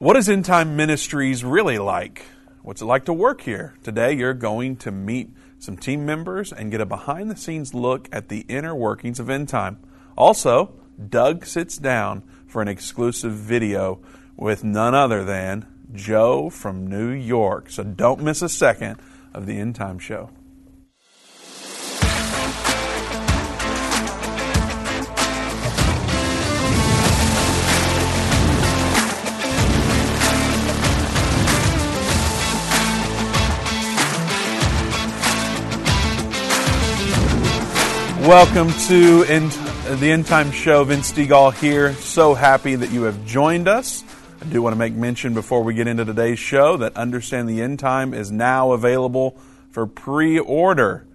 What is End Time Ministries really like? What's it like to work here? Today, you're going to meet some team members and get a behind the scenes look at the inner workings of End Time. Also, Doug sits down for an exclusive video with none other than Joe from New York. So don't miss a second of the End Time Show. Welcome to the End Time Show. Vince Stegall here. So happy that you have joined us. I do want to make mention before we get into today's show that Understand the End Time is now available for pre order.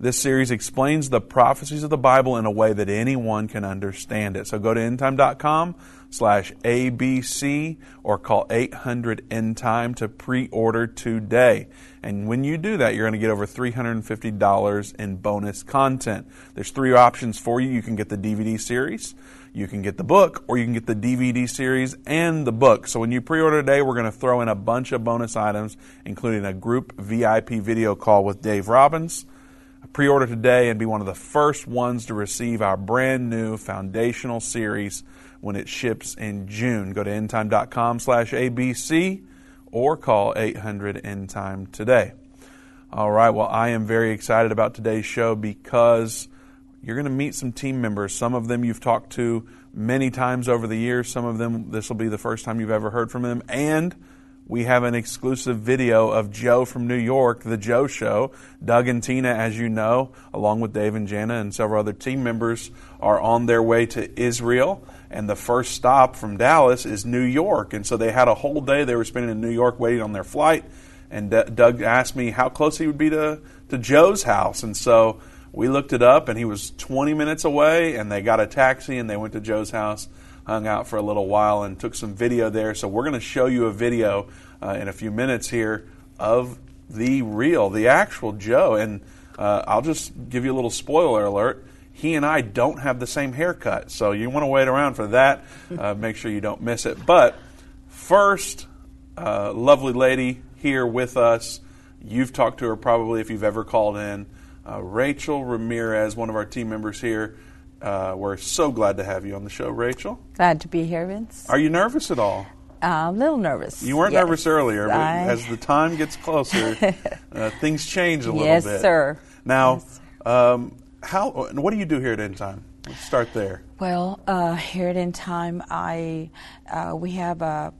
This series explains the prophecies of the Bible in a way that anyone can understand it. So go to endtime.com slash ABC or call 800 End Time to pre order today. And when you do that, you're going to get over $350 in bonus content. There's three options for you. You can get the DVD series, you can get the book, or you can get the DVD series and the book. So when you pre order today, we're going to throw in a bunch of bonus items, including a group VIP video call with Dave Robbins. Pre order today and be one of the first ones to receive our brand new foundational series when it ships in June. Go to endtime.com slash ABC or call 800 endtime today. All right, well, I am very excited about today's show because you're going to meet some team members. Some of them you've talked to many times over the years. Some of them, this will be the first time you've ever heard from them. And we have an exclusive video of Joe from New York, The Joe Show. Doug and Tina, as you know, along with Dave and Jana and several other team members, are on their way to Israel and the first stop from Dallas is New York. And so they had a whole day they were spending in New York waiting on their flight. And D- Doug asked me how close he would be to, to Joe's house. And so we looked it up, and he was 20 minutes away, and they got a taxi and they went to Joe's house, hung out for a little while, and took some video there. So we're going to show you a video uh, in a few minutes here of the real, the actual Joe. And uh, I'll just give you a little spoiler alert he and I don't have the same haircut. So you want to wait around for that. Uh, make sure you don't miss it. But first, uh, lovely lady here with us. You've talked to her probably if you've ever called in. Uh, Rachel Ramirez, one of our team members here. Uh, we're so glad to have you on the show, Rachel. Glad to be here, Vince. Are you nervous at all? Uh, a little nervous. You weren't yes. nervous earlier, but I... as the time gets closer, uh, things change a little yes, bit. Sir. Now, yes, sir. Um, how? and What do you do here at End Time? Let's start there. Well, uh, here at End Time, I uh, we have a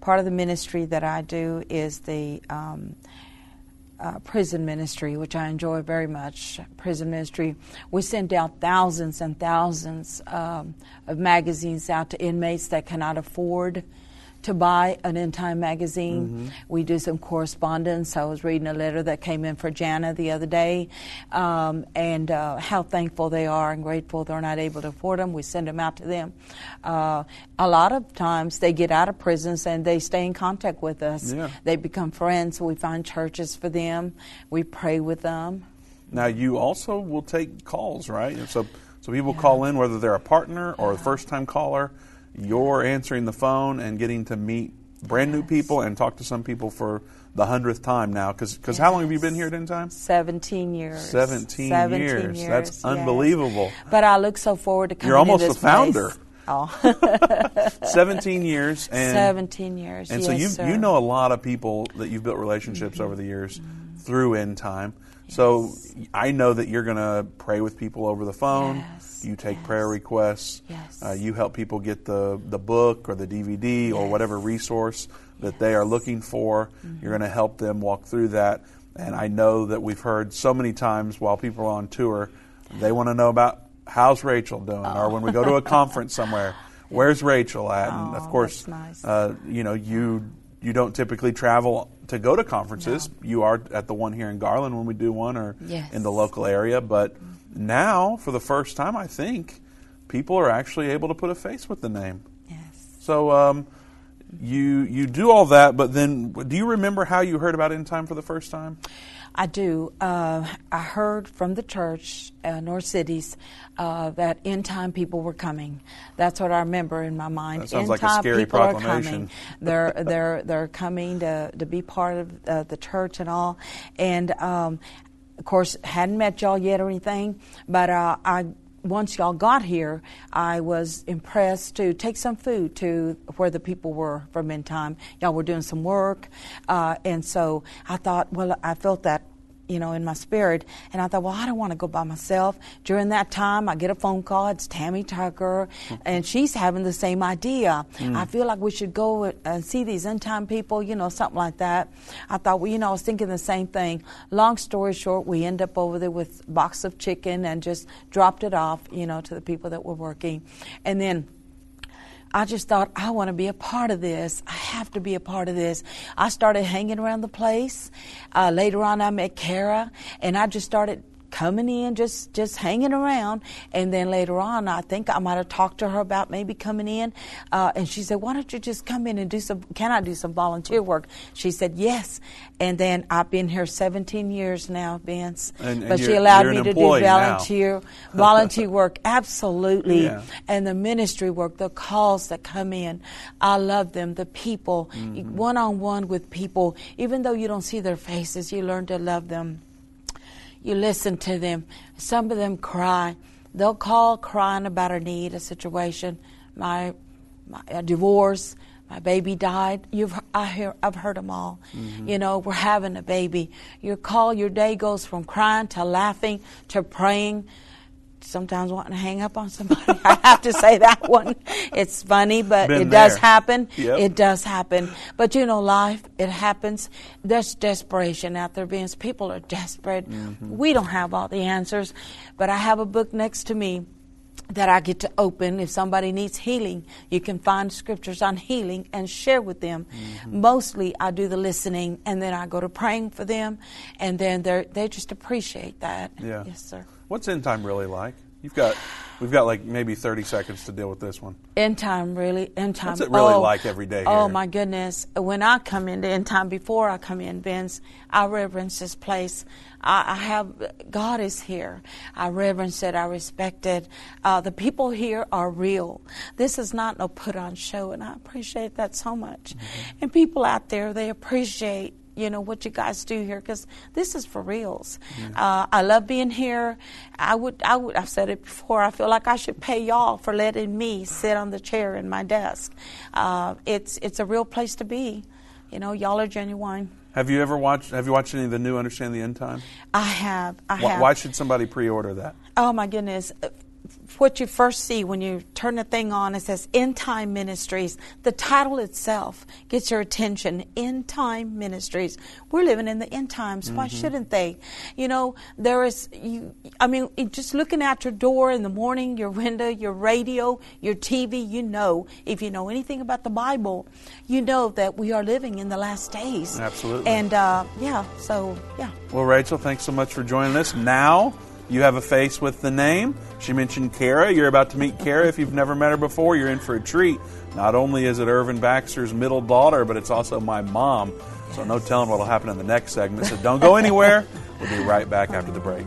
part of the ministry that I do is the um, uh, prison ministry, which I enjoy very much. Prison ministry. We send out thousands and thousands um, of magazines out to inmates that cannot afford to buy an End Time magazine. Mm-hmm. We do some correspondence. I was reading a letter that came in for Jana the other day, um, and uh, how thankful they are and grateful they're not able to afford them. We send them out to them. Uh, a lot of times they get out of prisons and they stay in contact with us. Yeah. They become friends. We find churches for them. We pray with them. Now you also will take calls, right? So so people yeah. call in whether they're a partner or a first time caller you're answering the phone and getting to meet brand new people and talk to some people for the hundredth time now. Because yes. how long have you been here at End Time? 17 years. 17, 17 years. years. That's yes. unbelievable. But I look so forward to coming to You're almost the founder. Place. Oh. 17 years. And, 17 years. And yes, so you, sir. you know a lot of people that you've built relationships mm-hmm. over the years mm-hmm. through End Time. So I know that you're going to pray with people over the phone. Yes, you take yes. prayer requests. Yes. Uh, you help people get the, the book or the DVD yes. or whatever resource that they are looking for. Mm-hmm. You're going to help them walk through that. And I know that we've heard so many times while people are on tour, they want to know about how's Rachel doing, oh. or when we go to a conference somewhere, where's Rachel at? Oh, and of course, nice. uh, you know you you don't typically travel to go to conferences. No. You are at the one here in Garland when we do one, or yes. in the local area. But now, for the first time, I think people are actually able to put a face with the name. Yes. So um, you you do all that, but then do you remember how you heard about End Time for the first time? I do. Uh, I heard from the church, uh, North Cities, uh, that end time people were coming. That's what I remember in my mind. That sounds end like a scary people are proclamation. coming. They're they're they're coming to to be part of uh, the church and all. And um, of course, hadn't met y'all yet or anything, but uh, I once y'all got here, I was impressed to take some food to where the people were from End Time. Y'all were doing some work, uh, and so I thought, well, I felt that. You know, in my spirit, and I thought, well, I don't want to go by myself. During that time, I get a phone call. It's Tammy Tucker, and she's having the same idea. Hmm. I feel like we should go and see these end time people, you know, something like that. I thought, well, you know, I was thinking the same thing. Long story short, we end up over there with a box of chicken and just dropped it off, you know, to the people that were working, and then. I just thought, I want to be a part of this. I have to be a part of this. I started hanging around the place. Uh, later on, I met Kara, and I just started coming in, just just hanging around. And then later on, I think I might have talked to her about maybe coming in. Uh, and she said, "Why don't you just come in and do some? Can I do some volunteer work?" She said, "Yes." And then I've been here 17 years now, Vince. And- and but she allowed me to do volunteer volunteer work. Absolutely Yeah. and the ministry work, the calls that come in. I love them, the people, one on one with people. Even though you don't see their faces, you learn to love them. You listen to them. Some of them cry. They'll call crying about a need, a situation, my, my a divorce. My baby died. You've I hear I've heard them all. Mm-hmm. You know, we're having a baby. Your call, your day goes from crying to laughing to praying sometimes wanting to hang up on somebody. I have to say that one. It's funny, but Been it does happen. Yep. It does happen. But you know, life, it happens. There's desperation out there, Vince. People are desperate. Mm-hmm. We don't have all the answers, but I have a book next to me that I get to open. If somebody needs healing, you can find scriptures on healing and share with them. Mm-hmm. Mostly, I do the listening, and then I go to praying for them, and then they they just appreciate that. Yeah. Yes, sir. What's end time really like? You've got, we've got like maybe 30 seconds to deal with this one. End time, really. End time. What's it really like every day Oh here? my goodness! When I come into end time, before I come in, Vince, I reverence this place. I, I have God is here. I reverence it. I respect it. Uh, the people here are real. This is not no put on show, and I appreciate that so much. Mm-hmm. And people out there, they appreciate you know what you guys do here because this is for reals. Uh, I love being here. I would, I would, I've said it before. I feel like I should pay y'all for letting me sit on the chair in my desk. Uh, it's it's a real place to be. You know, y'all are genuine. Have you ever watched, have you watched any of the new Understand the End Time? I have. I Why, have. why should somebody pre-order that? Oh my goodness. What you first see when you turn the thing on, it says End Time Ministries. The title itself gets your attention. End Time Ministries. We're living in the end times. Why shouldn't they? You know, there is, you, I mean, just looking out your door in the morning, your window, your radio, your TV, you know, if you know anything about the Bible, you know that we are living in the last days. Absolutely. And, uh, yeah, so, yeah. Well, Rachel, thanks so much for joining us. Now you have a face with the name. She mentioned Kara. You're about to meet Kara. If you've never met her before, you're in for a treat. Not only is it Irvin Baxter's middle daughter, but it's also my mom. So no telling what'll happen in the next segment. So don't go anywhere. We'll be right back after the break.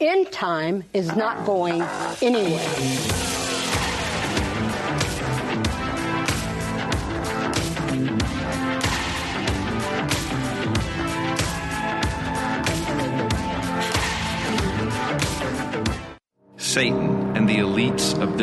End time is not going anywhere.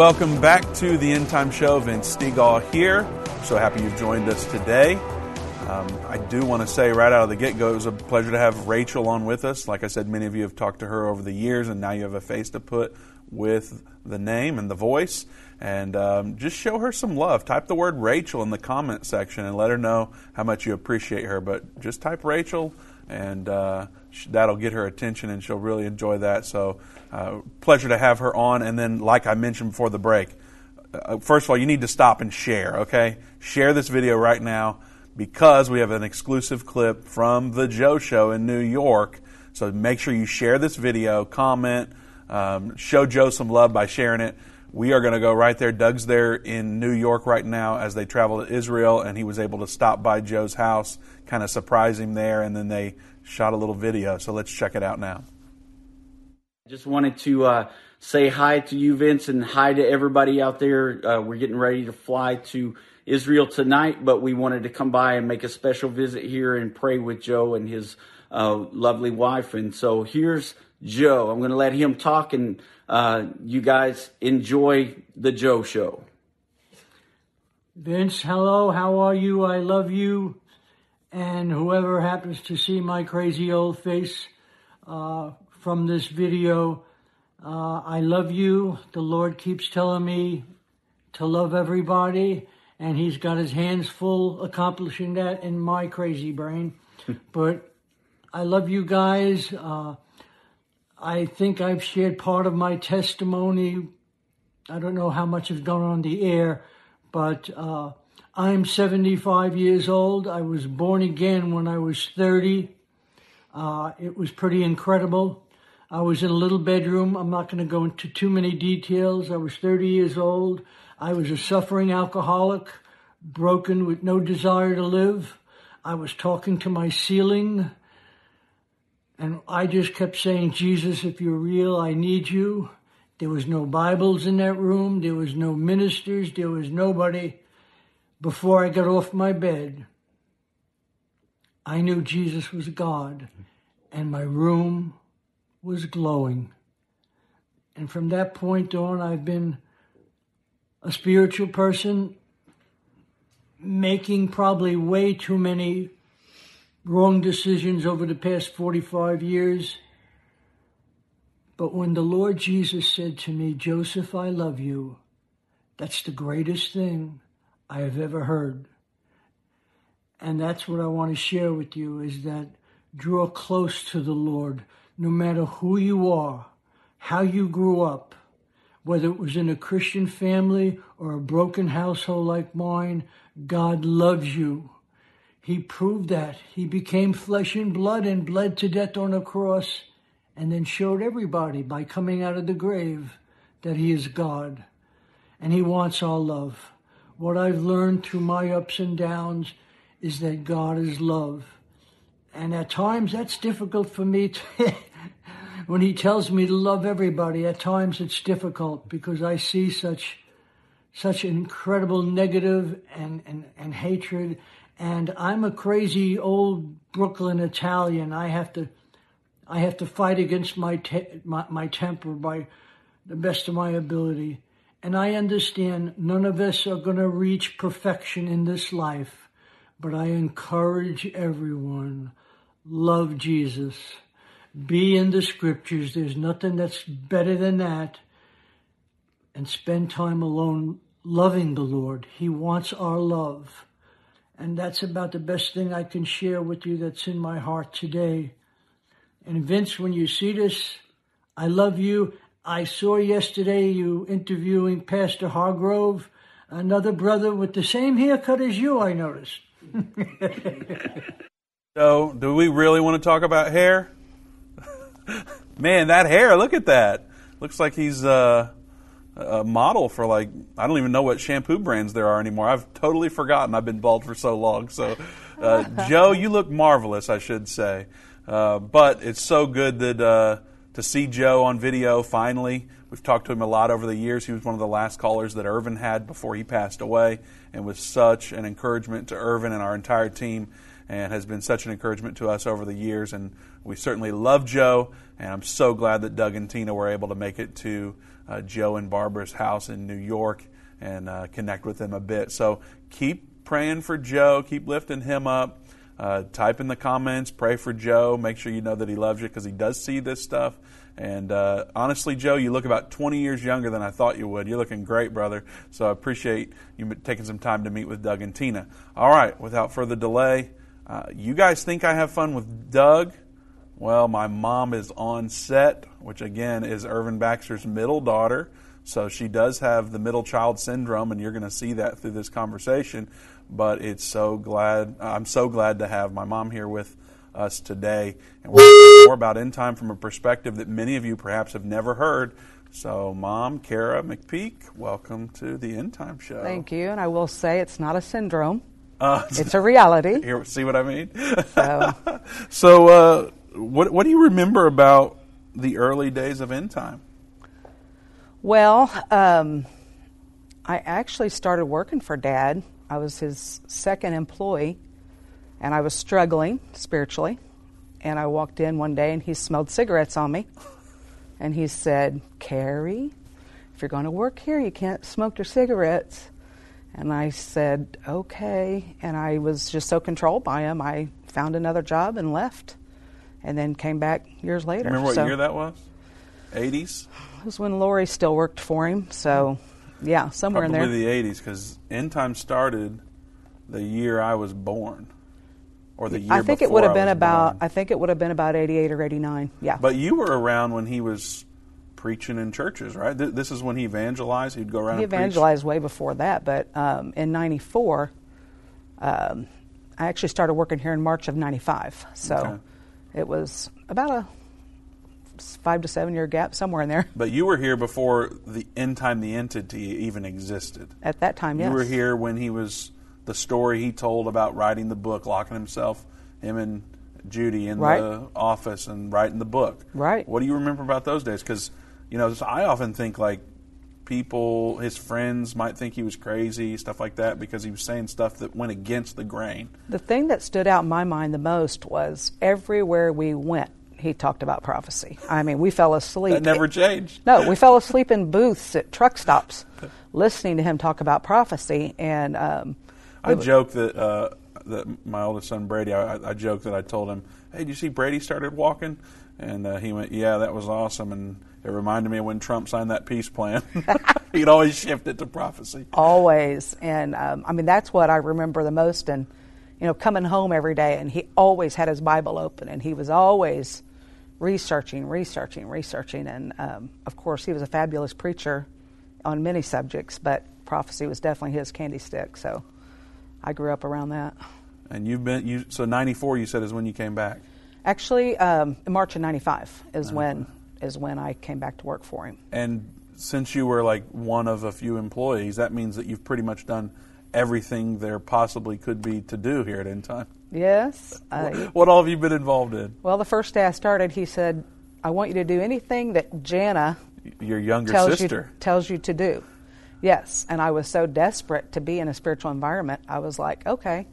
Welcome back to the End Time Show. Vince Stegall here. So happy you've joined us today. Um, I do want to say right out of the get go, it was a pleasure to have Rachel on with us. Like I said, many of you have talked to her over the years, and now you have a face to put with the name and the voice. And um, just show her some love. Type the word Rachel in the comment section and let her know how much you appreciate her. But just type Rachel, and uh, that'll get her attention, and she'll really enjoy that. So, uh, pleasure to have her on. And then, like I mentioned before the break, uh, first of all, you need to stop and share, okay? Share this video right now because we have an exclusive clip from The Joe Show in New York. So make sure you share this video, comment, um, show Joe some love by sharing it. We are going to go right there. Doug's there in New York right now as they travel to Israel, and he was able to stop by Joe's house, kind of surprise him there, and then they shot a little video. So let's check it out now. Just wanted to uh, say hi to you, Vince, and hi to everybody out there. Uh, we're getting ready to fly to Israel tonight, but we wanted to come by and make a special visit here and pray with Joe and his uh, lovely wife. And so here's Joe. I'm going to let him talk, and uh, you guys enjoy the Joe Show. Vince, hello. How are you? I love you. And whoever happens to see my crazy old face uh, from this video, uh, I love you. The Lord keeps telling me to love everybody and he's got his hands full accomplishing that in my crazy brain. but I love you guys. Uh, I think I've shared part of my testimony. I don't know how much has gone on the air, but uh, I'm 75 years old. I was born again when I was 30. Uh, it was pretty incredible. I was in a little bedroom. I'm not going to go into too many details. I was 30 years old. I was a suffering alcoholic, broken with no desire to live. I was talking to my ceiling, and I just kept saying, Jesus, if you're real, I need you. There was no Bibles in that room. There was no ministers. There was nobody. Before I got off my bed, I knew Jesus was God, and my room was glowing. And from that point on, I've been a spiritual person making probably way too many wrong decisions over the past 45 years. But when the Lord Jesus said to me, Joseph, I love you, that's the greatest thing I have ever heard. And that's what I want to share with you is that draw close to the Lord, no matter who you are, how you grew up, whether it was in a Christian family or a broken household like mine, God loves you. He proved that. He became flesh and blood and bled to death on a cross and then showed everybody by coming out of the grave that He is God. And He wants our love. What I've learned through my ups and downs is that God is love. And at times that's difficult for me to. when he tells me to love everybody, at times it's difficult because I see such such incredible negative and, and, and hatred. And I'm a crazy old Brooklyn Italian. I have to I have to fight against my, te- my, my temper by the best of my ability. And I understand none of us are going to reach perfection in this life, but I encourage everyone love Jesus. Be in the scriptures. There's nothing that's better than that. And spend time alone loving the Lord. He wants our love. And that's about the best thing I can share with you that's in my heart today. And Vince, when you see this, I love you. I saw yesterday you interviewing Pastor Hargrove, another brother with the same haircut as you, I noticed. so, do we really want to talk about hair? Man, that hair, look at that. Looks like he's uh, a model for like I don't even know what shampoo brands there are anymore. I've totally forgotten. I've been bald for so long. So, uh, Joe, you look marvelous. I should say, uh, but it's so good that uh, to see Joe on video finally. We've talked to him a lot over the years. He was one of the last callers that Irvin had before he passed away, and was such an encouragement to Irvin and our entire team, and has been such an encouragement to us over the years. And we certainly love Joe, and I'm so glad that Doug and Tina were able to make it to uh, Joe and Barbara's house in New York and uh, connect with them a bit. So keep praying for Joe, keep lifting him up. Uh, type in the comments, pray for Joe. Make sure you know that he loves you because he does see this stuff. And uh, honestly, Joe, you look about 20 years younger than I thought you would. You're looking great, brother. So I appreciate you taking some time to meet with Doug and Tina. All right, without further delay, uh, you guys think I have fun with Doug? Well, my mom is on set, which again is Irvin Baxter's middle daughter. So she does have the middle child syndrome, and you're going to see that through this conversation. But it's so glad I'm so glad to have my mom here with us today, and we're talking more about end time from a perspective that many of you perhaps have never heard. So, Mom, Kara McPeak, welcome to the End Time Show. Thank you, and I will say it's not a syndrome; uh, it's a reality. Here, see what I mean? So, so uh, what what do you remember about the early days of end time? Well, um, I actually started working for Dad. I was his second employee, and I was struggling spiritually. And I walked in one day, and he smelled cigarettes on me, and he said, "Carrie, if you're going to work here, you can't smoke your cigarettes." And I said, "Okay." And I was just so controlled by him, I found another job and left and then came back years later. Remember what so, year that was? 80s? It was when Lori still worked for him. So, yeah, somewhere in there. Probably the 80s because End Time started the year I was born. Or the year I think it would have been about. Born. I think it would have been about eighty-eight or eighty-nine. Yeah. But you were around when he was preaching in churches, right? This is when he evangelized. He'd go around. He evangelized way before that, but um, in '94, um, I actually started working here in March of '95. So. Okay it was about a five to seven year gap somewhere in there. But you were here before the end time the entity even existed. At that time, yes. You were here when he was the story he told about writing the book, locking himself, him and Judy in right. the office and writing the book. Right. What do you remember about those days? Because you know, I often think like people, his friends might think he was crazy, stuff like that, because he was saying stuff that went against the grain. The thing that stood out in my mind the most was everywhere we went, he talked about prophecy. I mean, we fell asleep. That never changed. No, we fell asleep in booths at truck stops listening to him talk about prophecy. And um, I joke that uh, that my oldest son Brady, I, I joke that I told him, "Hey, did you see Brady started walking?" And uh, he went, "Yeah, that was awesome." And it reminded me of when Trump signed that peace plan. He'd always shift it to prophecy. Always, and um, I mean that's what I remember the most. And you know, coming home every day, and he always had his Bible open, and he was always researching, researching, researching. And um, of course, he was a fabulous preacher on many subjects, but prophecy was definitely his candy stick. So I grew up around that. And you've been you so '94. You said is when you came back. Actually, um, March of '95 is when is when I came back to work for him. And since you were like one of a few employees, that means that you've pretty much done everything there possibly could be to do here at End Time. Yes. Uh, what all have you been involved in? Well, the first day I started, he said, "I want you to do anything that Jana, your younger tells sister, you, tells you to do." Yes, and I was so desperate to be in a spiritual environment. I was like, "Okay."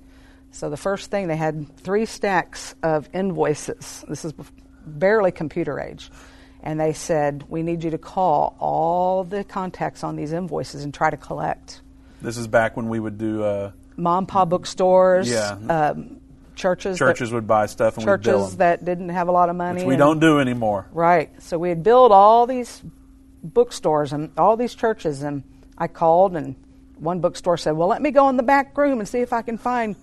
So the first thing they had three stacks of invoices. This is barely computer age and they said, We need you to call all the contacts on these invoices and try to collect. This is back when we would do. Uh, Mom, pa bookstores, yeah. Um, churches churches that, would buy stuff and churches that didn't have a lot of money. which we and- don't do anymore. Right. So we had billed all these bookstores and all these churches, and I called, and one bookstore said, "Well, let me go in the back room and see if I can find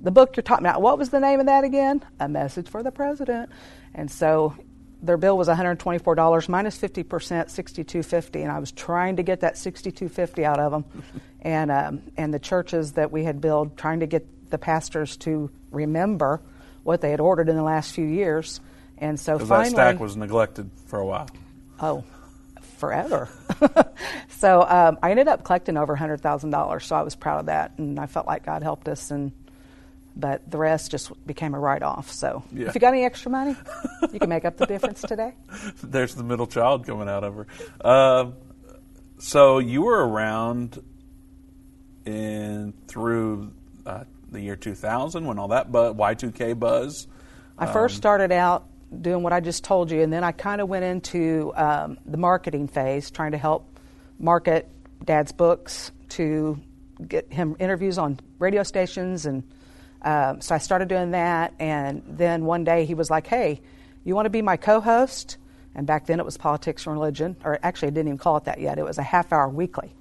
the book you're talking about." What was the name of that again? A Message for the President. And so their bill was $124 minus 50%, 62.50, and I was trying to get that 62.50 out of them, and um, and the churches that we had billed, trying to get the pastors to remember what they had ordered in the last few years. And so finally, that stack was neglected for a while. Oh, forever. so um, I ended up collecting over hundred thousand dollars. So I was proud of that, and I felt like God helped us. And but the rest just became a write off. So Yeah. if you got any extra money, you can make up the difference today. There's the middle child coming out of her. Um so you were around in through uh, the year 2000 when all that bu- Y2K buzz. I first um, started out doing what I just told you, and then I kind of went into um, the marketing phase, trying to help market Dad's books to get him interviews on radio stations, and um, so I started doing that. And then one day he was like, "Hey, you want to be my co-host?" And back then it was politics and religion, or actually I didn't even call it that yet. It was a half-hour weekly,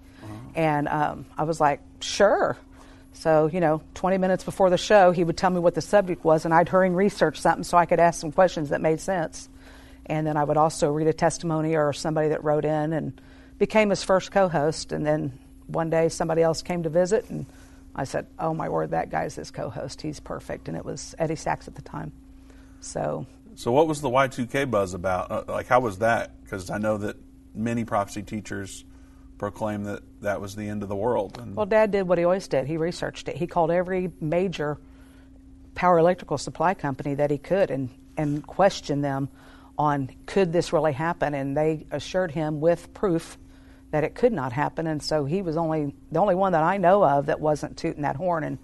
and um, I was like, "Sure." So, you know, 20 minutes before the show, he would tell me what the subject was, and I'd hurry and research something so I could ask some questions that made sense. And then I would also read a testimony or somebody that wrote in and became his first co host. And then one day somebody else came to visit, and I said, Oh, my word, that guy's his co host. He's perfect. And it was Eddie Sachs at the time. So, So what was the Y2K buzz about? Uh, like how was that? Because I know that many prophecy teachers proclaim that that was the end of the world. And well, Dad did what he always did. He researched it. He called every major power electrical supply company that he could and, and questioned them on could this really happen and they assured him with proof that it could not happen and so he was only the only one that I know of that wasn't tooting that horn and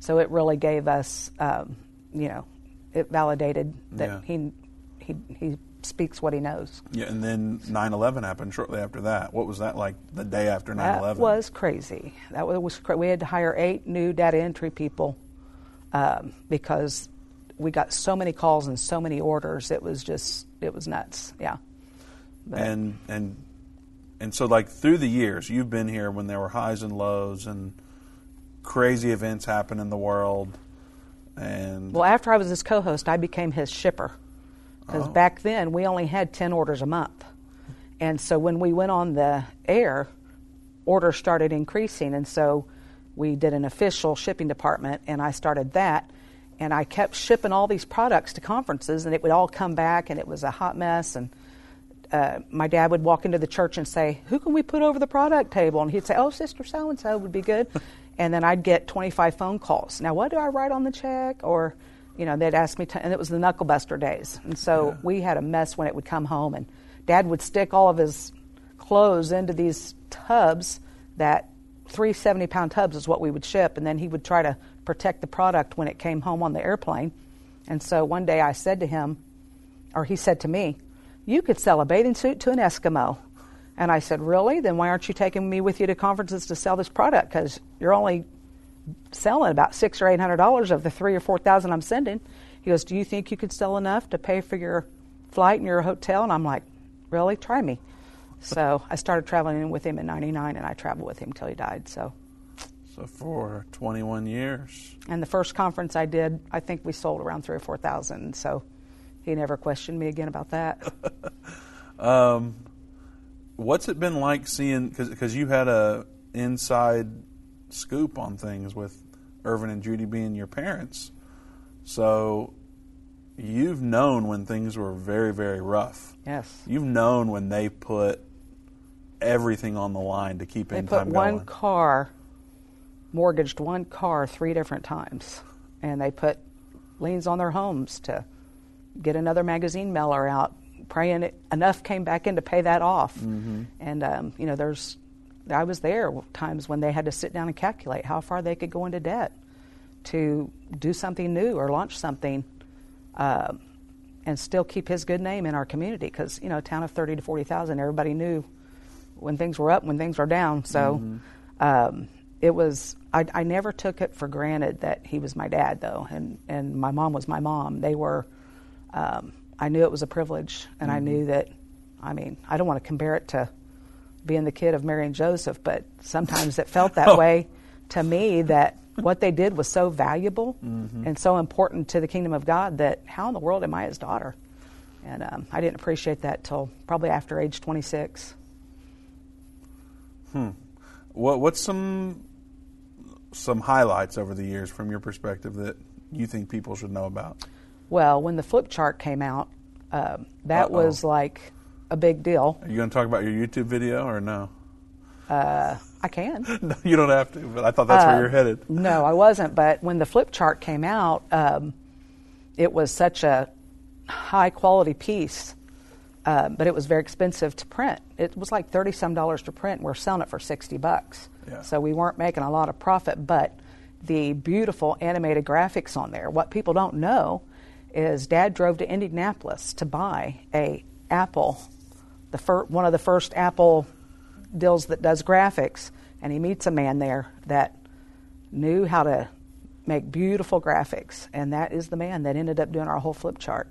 so it really gave us um, you know it validated that Yeah. he he he speaks what he knows. yeah, and then 9/11 happened shortly after that. What was that like? The day after 9/11. That was crazy. That was, cra- we had to hire eight new data entry people um, because we got so many calls and so many orders. It was just it was nuts. Yeah. But- and and and so like through the years you've been here when there were highs and lows and crazy events happen in the world and Well, after I was his co-host, I became his shipper because Oh. back then we only had ten orders a month, and so when we went on the air, orders started increasing, and so we did an official shipping department, and I started that, and I kept shipping all these products to conferences, and it would all come back, and it was a hot mess, and. Uh, my dad would walk into the church and say, "Who can we put over the product table?" And he'd say, "Oh, Sister So and So would be good." and then I'd get 25 phone calls. Now, what do I write on the check? Or, you know, they'd ask me, to, and it was the knucklebuster days. And so we had a mess when it would come home, and Dad would stick all of his clothes into these tubs that three 70 pound tubs is what we would ship, and then he would try to protect the product when it came home on the airplane. And so one day I said to him, or he said to me, You could sell a bathing suit to an Eskimo. And I said, Really? Then why aren't you taking me with you to conferences to sell this product? Because you're only selling about six or eight hundred dollars of the three or four thousand I'm sending. He goes, Do you think you could sell enough to pay for your flight and your hotel? And I'm like, Really? Try me. So I started traveling with him in '99, and I traveled with him till he died. So, so for 21 years and the first conference I did, I think we sold around three or four thousand. So he never questioned me again about that. um, what's it been like seeing because you had a inside scoop on things with Irvin and Judy being your parents so you've known when things were very very rough Yes. you've known when they put everything on the line to keep They in put time one car, mortgaged one car three different times, and they put liens on their homes to get another magazine mailer out, praying it, enough came back in to pay that off. Mhm. And um, you know, there's I was there times when they had to sit down and calculate how far they could go into debt to do something new or launch something. Um, and still keep his good name in our community because you know a town of 30 to 40,000 everybody knew when things were up when things were down so Mhm. um, it was I, I never took it for granted that he was my dad though, and and my mom was my mom. They were. Um, I knew it was a privilege, and mm-hmm. I knew that. I mean, I don't want to compare it to being the kid of Mary and Joseph, but sometimes it felt that oh. way to me that what they did was so valuable mm-hmm. and so important to the kingdom of God that how in the world am I his daughter? And um, I didn't appreciate that till probably after age 26. Hmm. What, what's some some highlights over the years from your perspective that you think people should know about? Well, when the flip chart came out, uh, that Uh-oh. was like a big deal. Are you going to talk about your YouTube video or no? Uh, I can. no, you don't have to, but I thought that's uh, where you're headed. No, I wasn't. But when the flip chart came out, um, it was such a high quality piece, uh, but it was very expensive to print. It was like thirty some dollars to print. We're selling it for sixty bucks, yeah. so we weren't making a lot of profit. But the beautiful animated graphics on there. What people don't know is Dad drove to Indianapolis to buy a Apple, the fir- one of the first Apple deals that does graphics, and he meets a man there that knew how to make beautiful graphics, and that is the man that ended up doing our whole flip chart.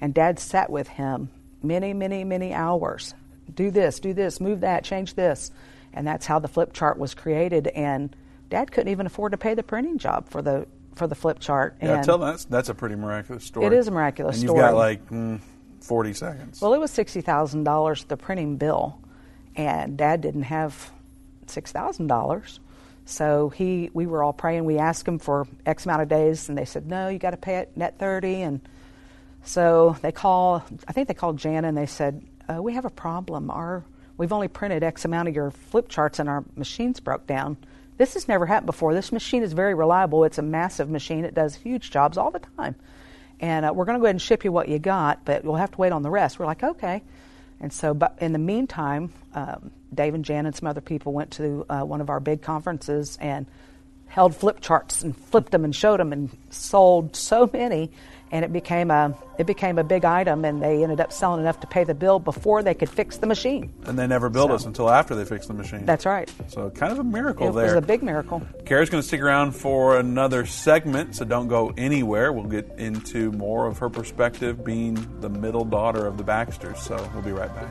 And Dad sat with him many, many, many hours. Do this, do this, move that, change this, and that's how the flip chart was created. And Dad couldn't even afford to pay the printing job for the for the flip chart. Yeah, and tell that's that's a pretty miraculous story. It is a miraculous and story. You've got like mm, forty seconds. Well, it was sixty thousand dollars the printing bill, and Dad didn't have six thousand dollars. So he, we were all praying. We asked him for X amount of days, and they said, "No, you got to pay it net 30." And so they call. I think they called Jana, and they said, uh, "We have a problem. Our we've only printed X amount of your flip charts, and our machines broke down. This has never happened before. This machine is very reliable. It's a massive machine. It does huge jobs all the time, and uh, we're going to go ahead and ship you what you got, but we'll have to wait on the rest." We're like, "Okay." And so, but in the meantime, um, Dave and Jan and some other people went to uh, one of our big conferences and held flip charts and flipped them and showed them and sold so many and it became a it became a big item, and they ended up selling enough to pay the bill before they could fix the machine. And they never billed so, us until after they fixed the machine. That's right. So kind of a miracle it there. It was a big miracle. Kara's going to stick around for another segment, so don't go anywhere. We'll get into more of her perspective, being the middle daughter of the Baxters. So we'll be right back.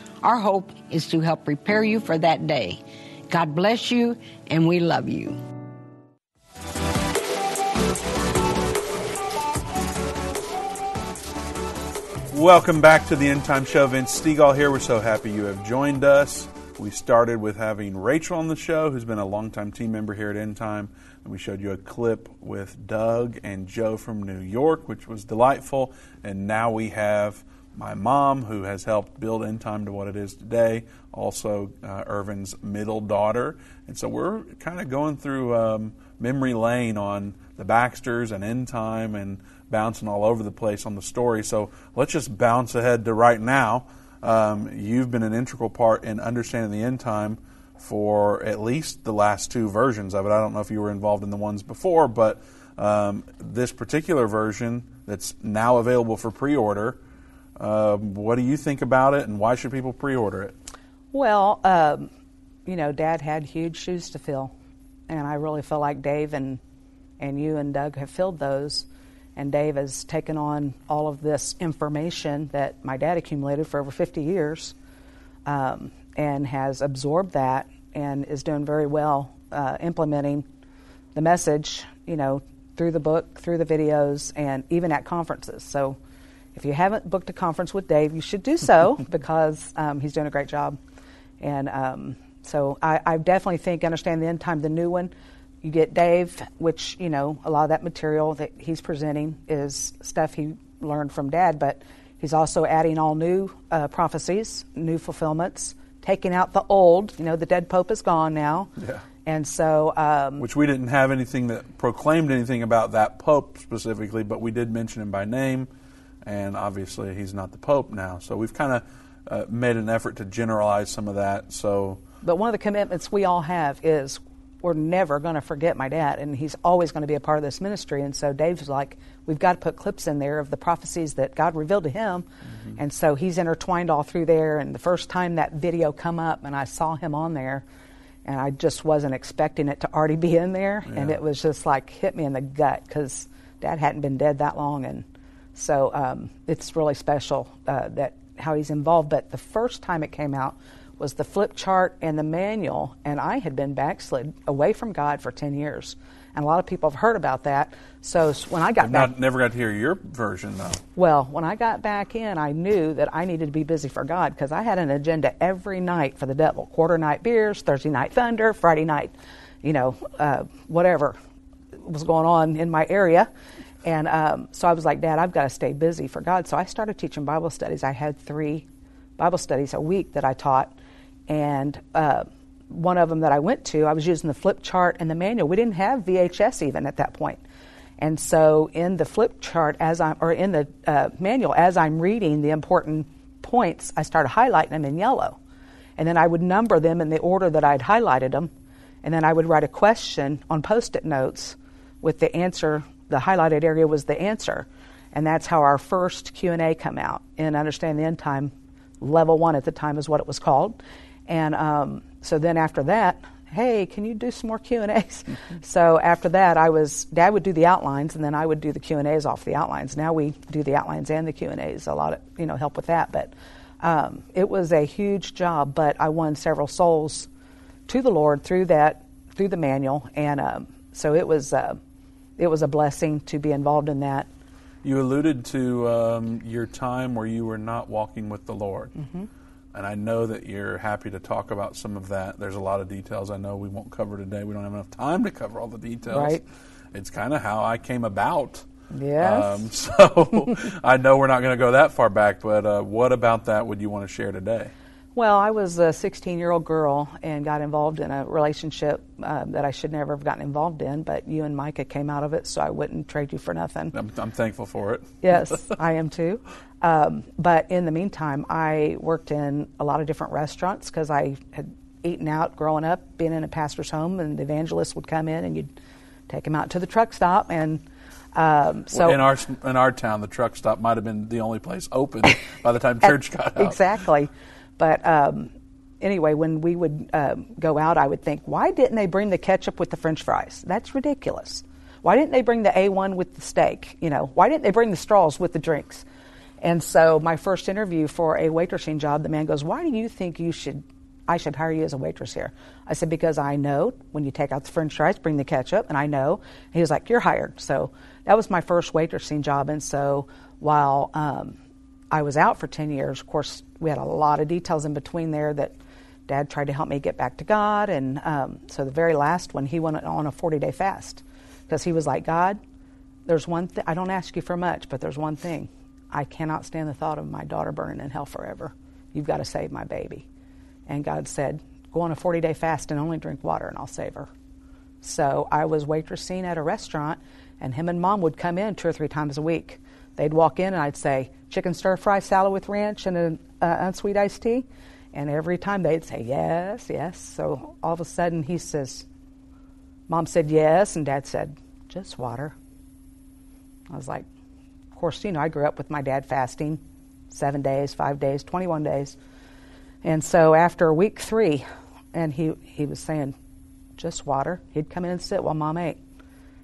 Our hope is to help prepare you for that day. God bless you, and we love you. Welcome back to the End Time Show. Vince Stegall here. We're so happy you have joined us. We started with having Rachel on the show, who's been a longtime team member here at End Time. And we showed you a clip with Doug and Joe from New York, which was delightful. And now we have my mom, who has helped build End Time to what it is today, also uh, Irvin's middle daughter. And so we're kind of going through um, memory lane on the Baxters and End Time and bouncing all over the place on the story. So let's just bounce ahead to right now. Um, you've been an integral part in understanding the end time for at least the last two versions of it. I don't know if you were involved in the ones before, but um, this particular version that's now available for pre order, uh, what do you think about it and why should people pre order it? Well, um, you know, Dad had huge shoes to fill, and I really feel like Dave and and you and Doug have filled those. And Dave has taken on all of this information that my dad accumulated for over 50 years um, and has absorbed that and is doing very well uh, implementing the message, you know, through the book, through the videos, and even at conferences. So if you haven't booked a conference with Dave, you should do so because um, he's doing a great job. And um, so I, I, definitely think Understand the End Time, the new one, you get Dave, which, you know, a lot of that material that he's presenting is stuff he learned from Dad, but he's also adding all new uh, prophecies, new fulfillments, taking out the old. You know, the dead pope is gone now. Yeah. And so. Um, which we didn't have anything that proclaimed anything about that pope specifically, but we did mention him by name, and obviously he's not the pope now. So we've kind of uh, made an effort to generalize some of that. So. But one of the commitments we all have is we're never going to forget my dad, and he's always going to be a part of this ministry. And so Dave's like, we've got to put clips in there of the prophecies that God revealed to him, mm-hmm. and so he's intertwined all through there. And the first time that video come up, and I saw him on there, and I just wasn't expecting it to already be in there, yeah. and it was just like hit me in the gut because Dad hadn't been dead that long, and so um, it's really special uh, that how he's involved. But the first time it came out was the flip chart and the manual, and I had been backslid away from God for 10 years. And a lot of people have heard about that. So when I got but back. Not, never got to hear your version, though. Well, when I got back in, I knew that I needed to be busy for God because I had an agenda every night for the devil quarter night beers, Thursday night thunder, Friday night, you know, uh, whatever was going on in my area. And um, so I was like, Dad, I've got to stay busy for God. So I started teaching Bible studies. I had three Bible studies a week that I taught and uh, one of them that I went to, I was using the flip chart and the manual. We didn't have VHS even at that point. And so in the flip chart, as I'm, or in the uh, manual, as I'm reading the important points, I started highlighting them in yellow. And then I would number them in the order that I'd highlighted them. And then I would write a question on post-it notes with the answer. The highlighted area was the answer. And that's how our first Q&A come out in Understand the End Time. Level one at the time is what it was called. And um, so then after that, hey, can you do some more Q and A's? Mm-hmm. So after that, I was Dad would do the outlines, and then I would do the Q and A's off the outlines. Now we do the outlines and the Q and A's. A lot of you know help with that, but um, it was a huge job. But I won several souls to the Lord through that through the manual, and um, so it was uh, it was a blessing to be involved in that. You alluded to um, your time where you were not walking with the Lord. Mm-hmm and I know that you're happy to talk about some of that. There's a lot of details I know we won't cover today. We don't have enough time to cover all the details. Right. It's kind of how I came about. Yes. Um, so I know we're not going to go that far back, but uh, what about that would you want to share today? Well, I was a 16 year old girl and got involved in a relationship uh, that I should never have gotten involved in, but you and Micah came out of it, so I wouldn't trade you for nothing. I'm, I'm thankful for it. yes, I am too. Um, but in the meantime, I worked in a lot of different restaurants because I had eaten out growing up, being in a pastor's home, and the evangelist would come in and you'd take him out to the truck stop and um, so in our in our town, the truck stop might have been the only place open by the time church got out. Exactly. But um, anyway, when we would uh, go out, I would think, why didn't they bring the ketchup with the French fries? That's ridiculous. Why didn't they bring the A1 with the steak? You know, why didn't they bring the straws with the drinks? And so, my first interview for a waitressing job, the man goes, "Why do you think you should? I should hire you as a waitress here?" I said, "Because I know when you take out the French fries, bring the ketchup, and I know." And he was like, "You're hired." So that was my first waitressing job, and so while um, I was out for 10 years. Of course, we had a lot of details in between there that Dad tried to help me get back to God. And um, so the very last one, he went on a 40 day fast because he was like, God, there's one thing, I don't ask you for much, but there's one thing. I cannot stand the thought of my daughter burning in hell forever. You've got to save my baby. And God said, Go on a 40 day fast and only drink water, and I'll save her. So I was waitressing at a restaurant, and him and mom would come in two or three times a week. They'd walk in and I'd say, chicken stir fry salad with ranch and an uh, unsweet iced tea. And every time they'd say, yes, yes. So all of a sudden he says, Mom said yes, and Dad said, just water. I was like, of course, you know, I grew up with my dad fasting seven days, five days, 21 days. And so after week three, and he, he was saying, just water, he'd come in and sit while Mom ate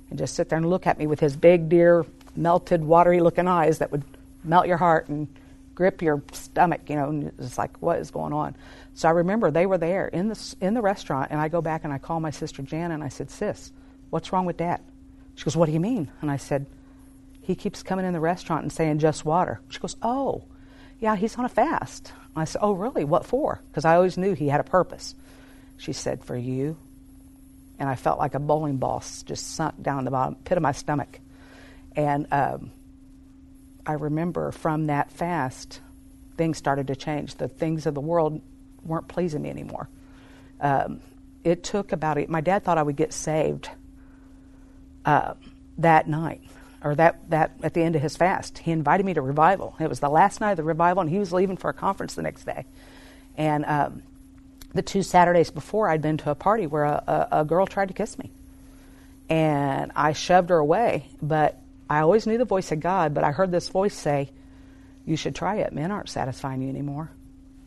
and just sit there and look at me with his big, dear, melted, watery looking eyes that would melt your heart and grip your stomach, you know, it's like, what is going on? So I remember they were there in the, in the restaurant, and I go back and I call my sister Jan and I said, Sis, what's wrong with dad? She goes, What do you mean? And I said, He keeps coming in the restaurant and saying just water. She goes, Oh, yeah, he's on a fast. I said, Oh, really? What for? Because I always knew he had a purpose. She said, For you. And I felt like a bowling ball just sunk down the bottom pit of my stomach. And um, I remember from that fast, things started to change. The things of the world weren't pleasing me anymore. Um, it took about it. My dad thought I would get saved uh, that night, or that, that at the end of his fast. He invited me to revival. It was the last night of the revival, and he was leaving for a conference the next day. And um, the two Saturdays before, I'd been to a party where a, a, a girl tried to kiss me, and I shoved her away. But I always knew the voice of God, but I heard this voice say, You should try it. Men aren't satisfying you anymore.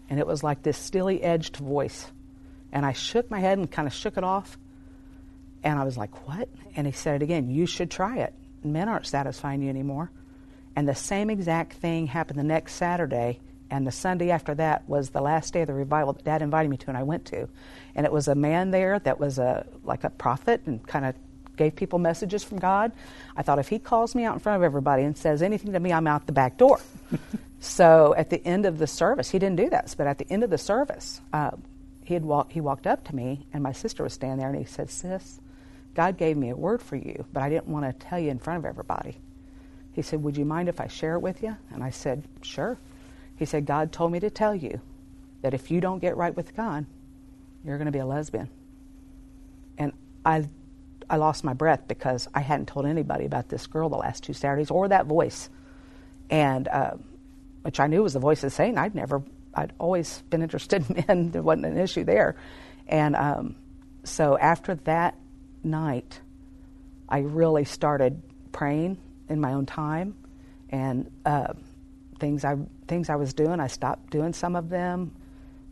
And it was like this steely edged voice. And I shook my head and kind of shook it off. And I was like, What? And he said it again, You should try it. Men aren't satisfying you anymore. And the same exact thing happened the next Saturday. And the Sunday after that was the last day of the revival that Dad invited me to, and I went to. And it was a man there that was a like a prophet and kind of gave people messages from God. I thought if he calls me out in front of everybody and says anything to me, I'm out the back door. so at the end of the service, he didn't do that, but at the end of the service, uh, he had walk, he walked up to me, and my sister was standing there, and he said, "Sis, God gave me a word for you, but I didn't want to tell you in front of everybody." He said, "Would you mind if I share it with you?" And I said, "Sure." He said, "God told me to tell you that if you don't get right with God, you're going to be a lesbian." And I I lost my breath because I hadn't told anybody about this girl the last two Saturdays or that voice, and uh, which I knew was the voice of Satan. I'd never, I'd always been interested in men. There wasn't an issue there, and um, so after that night, I really started praying in my own time, and uh, things I things I was doing, I stopped doing some of them.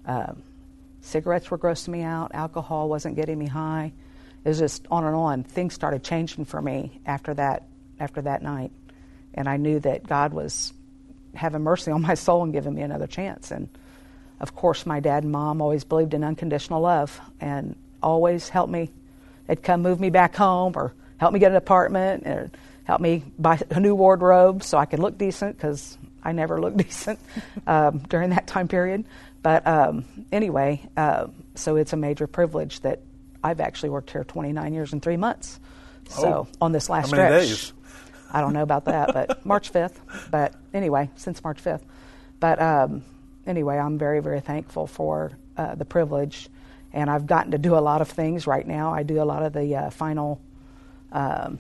Uh, cigarettes were grossing me out. Alcohol wasn't getting me high it was just on and on. Things started changing for me after that after that night, and I knew that God was having mercy on my soul and giving me another chance. And of course, my dad and mom always believed in unconditional love and always helped me. They'd come move me back home or help me get an apartment or help me buy a new wardrobe so I could look decent because I never looked decent um, during that time period. But um, anyway, uh, so it's a major privilege that I've actually worked here 29 years and three months. So Oh. on this last How many stretch, days? I don't know about that, but March 5th. But anyway, since March 5th. But um, anyway, I'm very, very thankful for uh, the privilege. And I've gotten to do a lot of things right now. I do a lot of the uh, final um,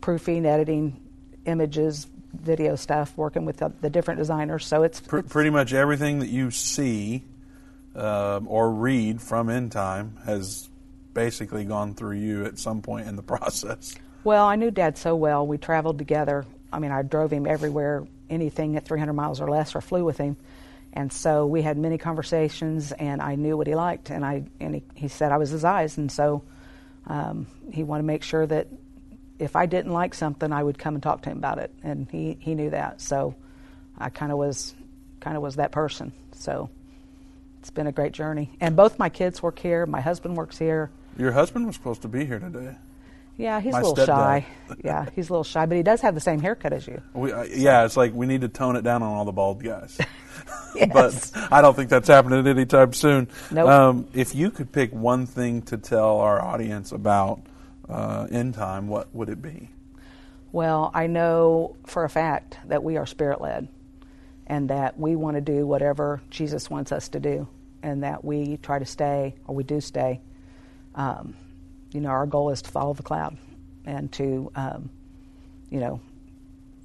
proofing, editing, images, video stuff, working with the, the different designers. So it's, Pr- pretty much everything that you see um, or read from End Time has basically gone through you at some point in the process. Well, I knew Dad so well. We traveled together. I mean, I drove him everywhere, anything at 300 miles or less, or flew with him. And so we had many conversations, and I knew what he liked, and I and he, he said I was his eyes, and so um, he wanted to make sure that if I didn't like something, I would come and talk to him about it, and he, he knew that. So I kind of was kind of was that person. So it's been a great journey, and both my kids work here. My husband works here. Your husband was supposed to be here today. Yeah, he's My a little stepdad. shy. yeah, he's a little shy, but he does have the same haircut as you. We, uh, yeah, it's like we need to tone it down on all the bald guys. Yes. But I don't think that's happening anytime soon. Nope. Um, if you could pick one thing to tell our audience about uh, end time, what would it be? Well, I know for a fact that we are spirit led and that we want to do whatever Jesus wants us to do and that we try to stay, or we do stay. Um, you know, our goal is to follow the cloud and to, um, you know,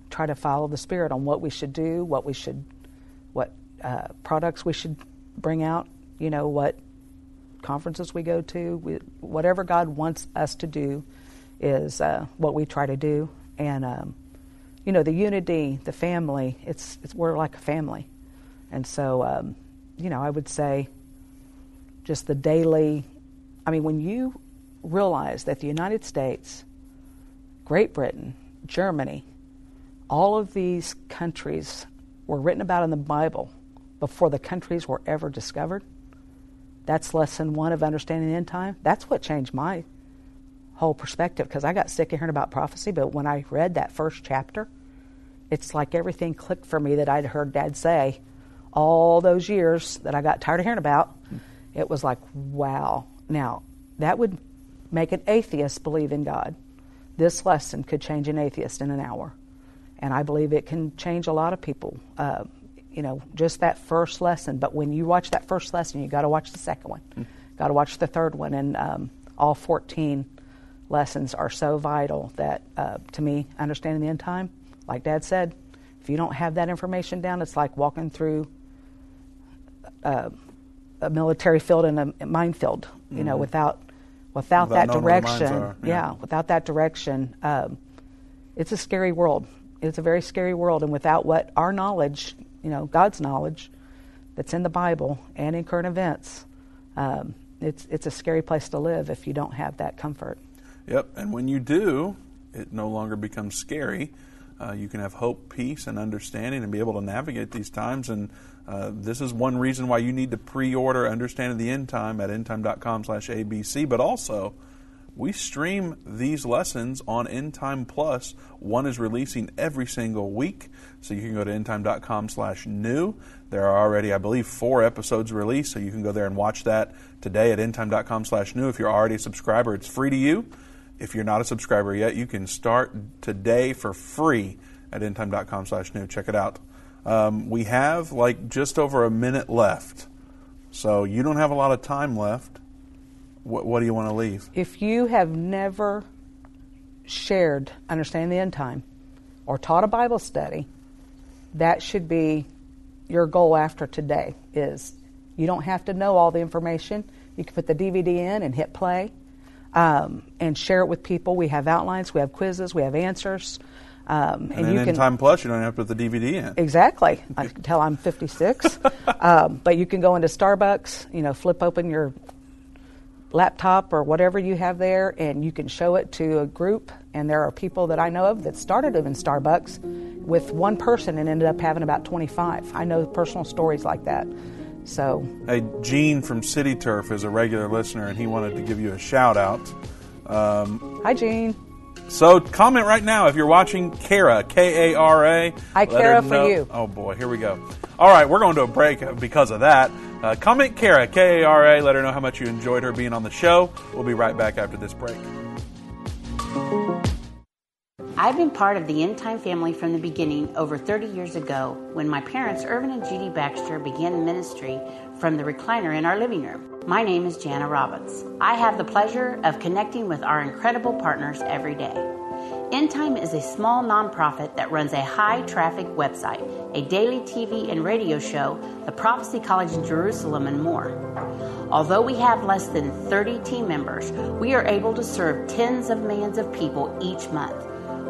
try to follow the Spirit on what we should do, what we should, what uh, products we should bring out, you know, what conferences we go to, we, whatever God wants us to do is uh, what we try to do. And, um, you know, the unity, the family, it's, it's we're like a family. And so, um, you know, I would say just the daily, I mean, when you realize that the United States, Great Britain, Germany, all of these countries were written about in the Bible before the countries were ever discovered. That's lesson one of understanding end time. That's what changed my whole perspective because I got sick of hearing about prophecy, but when I read that first chapter, it's like everything clicked for me that I'd heard Dad say all those years that I got tired of hearing about. It was like, wow. Now, that would make an atheist believe in God. This lesson could change an atheist in an hour. And I believe it can change a lot of people. Uh, you know, just that first lesson. But when you watch that first lesson, you got to watch the second one, mm. got to watch the third one, and um, all 14 lessons are so vital that, uh, to me, understanding the end time, like Dad said, if you don't have that information down, it's like walking through uh, a military field and a minefield. You mm-hmm. know, without without, without that direction, yeah. yeah. without that direction, um, it's a scary world. It's a very scary world, and without what our knowledge, you know, God's knowledge, that's in the Bible and in current events, um, it's it's a scary place to live if you don't have that comfort. Yep, and when you do, it no longer becomes scary. Uh, you can have hope, peace, and understanding, and be able to navigate these times. And uh, this is one reason why you need to pre-order "Understanding the End Time" at endtime.com/abc. But also, we stream these lessons on End Time Plus. One is releasing every single week, so you can go to endtime.com/new. There are already, I believe, four episodes released, so you can go there and watch that today at endtime.com/new. If you're already a subscriber, it's free to you. If you're not a subscriber yet, you can start today for free at endtime.com slash new. Check it out. Um, we have like just over a minute left. So you don't have a lot of time left. What, what do you want to leave? If you have never shared Understanding the End Time or taught a Bible study, that should be your goal after today is you don't have to know all the information. You can put the DVD in and hit play um, and share it with people. We have outlines, we have quizzes, we have answers. Um, and, and you can Time Plus, you don't have to put the DVD in. Exactly. I can tell I'm 56, um, but you can go into Starbucks, you know, flip open your laptop or whatever you have there, and you can show it to a group. And there are people that I know of that started in Starbucks with one person and ended up having about 25. I know personal stories like that. So, hey, Gene from City Turf is a regular listener, and he wanted to give you a shout out. Um, Hi, Gene. So, comment right now if you're watching Kara, K A R A. Hi, Kara, for you. Oh, boy, here we go. All right, we're going to a break because of that. Uh, comment Kara, K A R A. Let her know how much you enjoyed her being on the show. We'll be right back after this break. I've been part of the End Time family from the beginning over 30 years ago when my parents, Irvin and Judy Baxter, began ministry from the recliner in our living room. My name is Jana Robbins. I have the pleasure of connecting with our incredible partners every day. End Time is a small nonprofit that runs a high traffic website, a daily TV and radio show, the Prophecy College in Jerusalem, and more. Although we have less than 30 team members, we are able to serve tens of millions of people each month.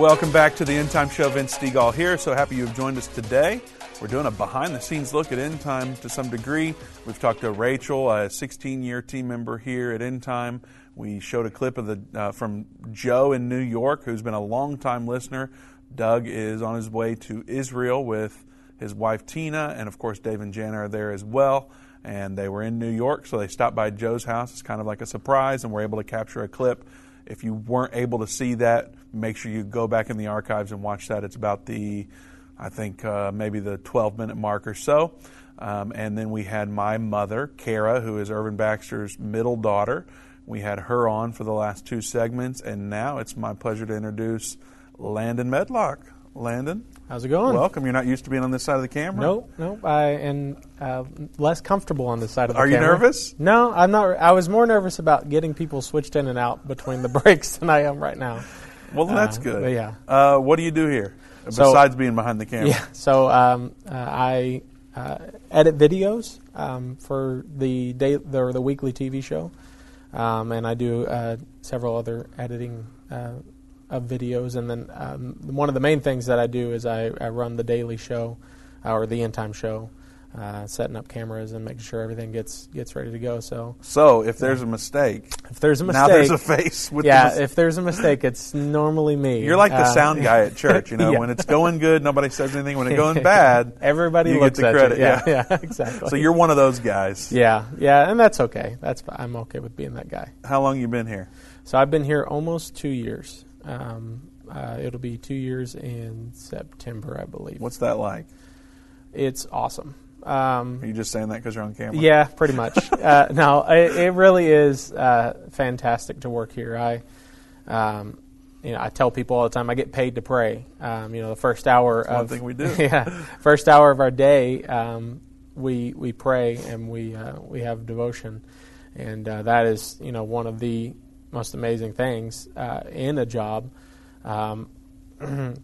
Welcome back to the End Time Show. Vince Stegall here. So happy you've joined us today. We're doing a behind the scenes look at End Time to some degree. We've talked to Rachel, a 16 year team member here at End Time. We showed a clip of the uh, from Joe in New York, who's been a long time listener. Doug is on his way to Israel with his wife Tina, and of course Dave and Jana are there as well. And they were in New York, so they stopped by Joe's house. It's kind of like a surprise, and we're able to capture a clip. If you weren't able to see that, make sure you go back in the archives and watch that. It's about the, I think, uh, maybe the 12 minute mark or so. Um, and then we had my mother, Kara, who is Irvin Baxter's middle daughter. We had her on for the last two segments, and now it's my pleasure to introduce Landon Medlock. Landon, how's it going? Welcome. You're not used to being on this side of the camera. Nope, nope. I am uh, less comfortable on this side of the Are camera. you nervous? No, I'm not. I was more nervous about getting people switched in and out between the breaks than I am right now. Well, that's Uh, good. yeah. Uh, what do you do here So- besides being behind the camera? Yeah. So um, uh, I uh, edit videos um, for the day the, the weekly TV show, um, and I do uh, several other editing uh, of videos. And then um, one of the main things that I do is I, I run the daily show uh, or the end time show. Uh, setting up cameras and making sure everything gets gets ready to go. So, So if there's a mistake, if there's a mistake, now there's a face with yeah. the mis- if there's a mistake, it's normally me. You're like the Uh, sound guy at church. You know, yeah. when it's going good, nobody says anything. When it's going bad, Everybody you looks get the at you. credit. Yeah, yeah, exactly. So you're one of those guys. Yeah, yeah, and that's okay. That's I'm okay with being that guy. How long you been here? So I've been here almost two years. Um, uh, it'll be two years in September, I believe. What's that like? It's awesome. Um, Are you just saying that because you're on camera? Yeah, pretty much. uh, no, it, it really is uh, fantastic to work here. I, um, you know, I tell people all the time I get paid to pray. Um, you know, the first hour That's one of thing we do. yeah, first hour of our day, um, we we pray and we uh, we have devotion, and uh, that is you know one of the most amazing things uh, in a job. Um,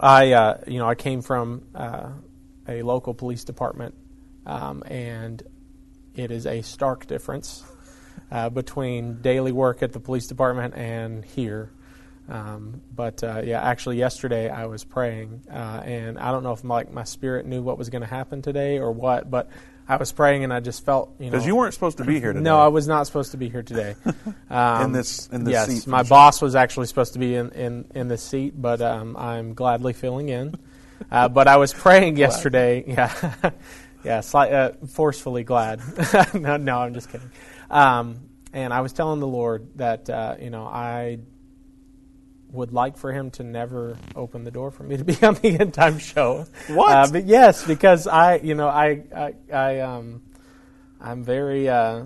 I uh, you know I came from uh, a local police department, um, and it is a stark difference uh, between daily work at the police department and here. Um, but uh, yeah, actually, yesterday I was praying, uh, and I don't know if my, like my spirit knew what was going to happen today or what, but I was praying and I just felt you know Because you weren't supposed to be here today. No, I was not supposed to be here today. Um, In this- in this yes, seat, my sure. boss was actually supposed to be in in, in this seat, but um, I'm gladly filling in. Uh, but I was praying yesterday. Yeah, yeah, slight, uh, forcefully glad. no, no, I'm just kidding. Um, and I was telling the Lord that uh, you know I would like for him to never open the door for me to be on the end time show. What? Uh, but yes, because I, you know, I, I, I um, I'm very, uh,